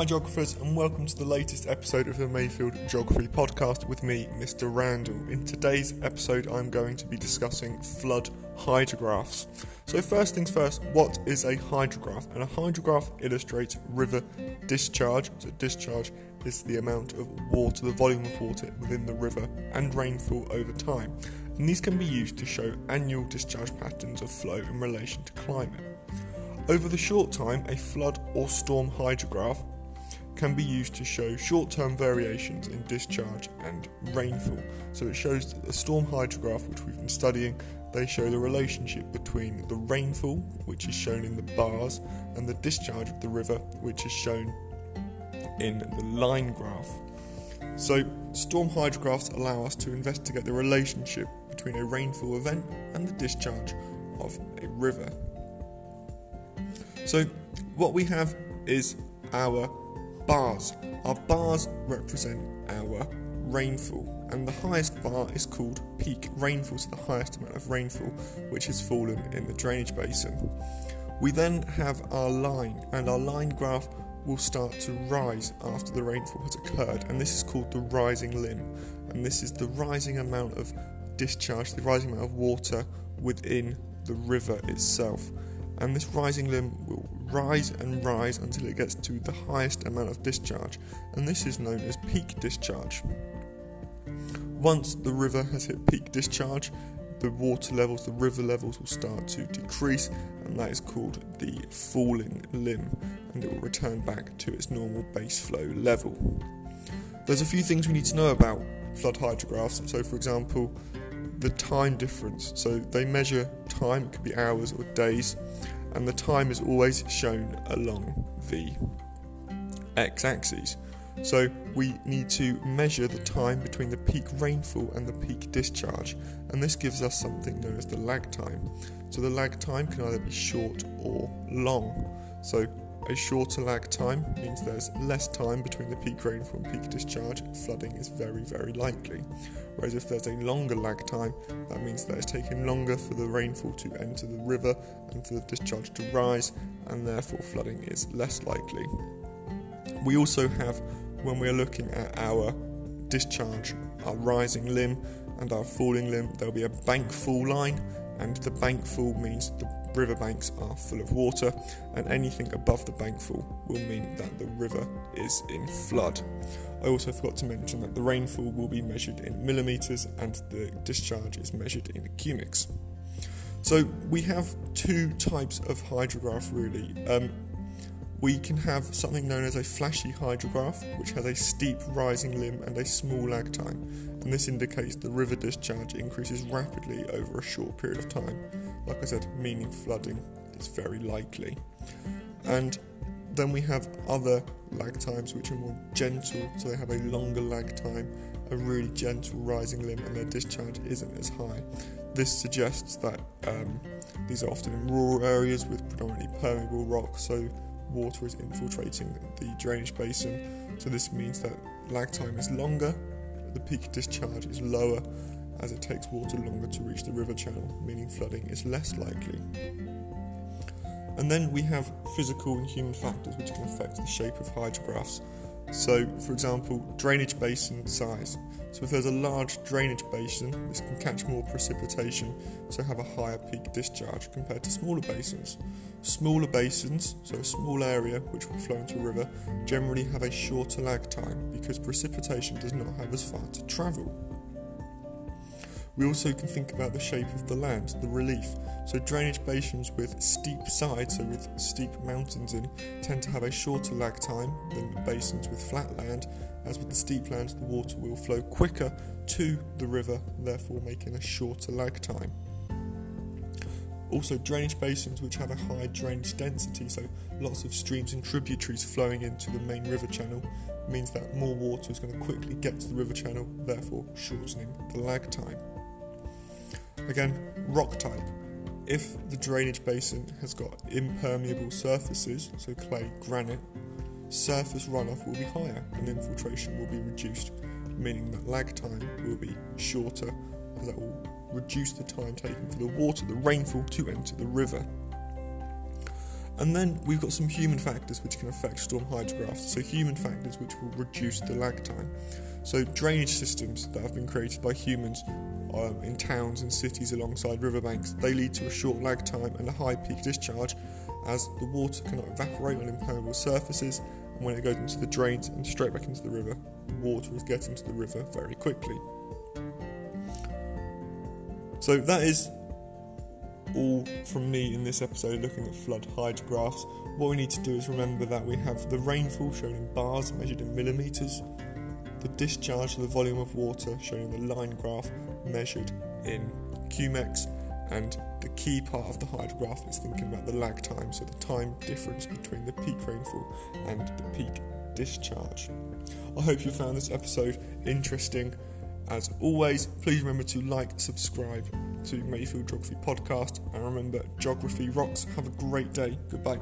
Hi, geographers, and welcome to the latest episode of the Mayfield Geography Podcast with me, Mr. Randall. In today's episode, I'm going to be discussing flood hydrographs. So, first things first, what is a hydrograph? And a hydrograph illustrates river discharge. So, discharge is the amount of water, the volume of water within the river, and rainfall over time. And these can be used to show annual discharge patterns of flow in relation to climate. Over the short time, a flood or storm hydrograph can be used to show short term variations in discharge and rainfall. So it shows that the storm hydrograph, which we've been studying, they show the relationship between the rainfall, which is shown in the bars, and the discharge of the river, which is shown in the line graph. So, storm hydrographs allow us to investigate the relationship between a rainfall event and the discharge of a river. So, what we have is our bars. Our bars represent our rainfall, and the highest bar is called peak rainfall, so the highest amount of rainfall which has fallen in the drainage basin. We then have our line, and our line graph will start to rise after the rainfall has occurred, and this is called the rising limb. And this is the rising amount of discharge, the rising amount of water within the river itself. And this rising limb will rise and rise until it gets to the highest amount of discharge, and this is known as peak discharge. Once the river has hit peak discharge, the water levels, the river levels will start to decrease, and that is called the falling limb, and it will return back to its normal base flow level. There's a few things we need to know about flood hydrographs. So, for example, the time difference. So, they measure time, it could be hours or days, and the time is always shown along the x axis. So we need to measure the time between the peak rainfall and the peak discharge, and this gives us something known as the lag time. So the lag time can either be short or long. So a shorter lag time means there's less time between the peak rainfall and peak discharge, flooding is very, very likely. Whereas if there's a longer lag time, that means that it's taking longer for the rainfall to enter the river and for the discharge to rise, and therefore flooding is less likely. We also have, when we're looking at our discharge, our rising limb and our falling limb, there'll be a bankfull line, and the bankfull means the riverbanks are full of water, and anything above the bankfull will mean that the river is in flood. I also forgot to mention that the rainfall will be measured in millimetres and the discharge is measured in cumecs. So we have two types of hydrograph really. Um, we can have something known as a flashy hydrograph, which has a steep rising limb and a small lag time, and this indicates the river discharge increases rapidly over a short period of time. Like I said, meaning flooding is very likely. And then we have other lag times which are more gentle, so they have a longer lag time, a really gentle rising limb, and their discharge isn't as high. This suggests that um, these are often in rural areas with predominantly permeable rock, so water is infiltrating the drainage basin. So this means that lag time is longer, the peak discharge is lower, as it takes water longer to reach the river channel, meaning flooding is less likely. And then we have physical and human factors which can affect the shape of hydrographs. So, for example, drainage basin size. So, if there's a large drainage basin, this can catch more precipitation, so have a higher peak discharge compared to smaller basins. Smaller basins, so a small area which will flow into a river, generally have a shorter lag time because precipitation does not have as far to travel. We also can think about the shape of the land, the relief. So, drainage basins with steep sides, so with steep mountains in, tend to have a shorter lag time than basins with flat land. As with the steep lands, the water will flow quicker to the river, therefore making a shorter lag time. Also, drainage basins which have a high drainage density, so lots of streams and tributaries flowing into the main river channel, means that more water is going to quickly get to the river channel, therefore shortening the lag time. Again, rock type. If the drainage basin has got impermeable surfaces, so clay, granite, surface runoff will be higher and infiltration will be reduced, meaning that lag time will be shorter as that will reduce the time taken for the water, the rainfall, to enter the river. And then we've got some human factors which can affect storm hydrographs. So, human factors which will reduce the lag time. So, drainage systems that have been created by humans um, in towns and cities alongside riverbanks, they lead to a short lag time and a high peak discharge as the water cannot evaporate on impermeable surfaces and when it goes into the drains and straight back into the river, the water is getting to the river very quickly. So that is all from me in this episode looking at flood hydrographs. What we need to do is remember that we have the rainfall shown in bars measured in millimetres, the discharge of the volume of water shown in the line graph measured in cumecs, and the key part of the hydrograph is thinking about the lag time, so the time difference between the peak rainfall and the peak discharge. I hope you found this episode interesting. As always, please remember to like, subscribe to Mayfield Geography Podcast. And remember, geography rocks. Have a great day. Goodbye.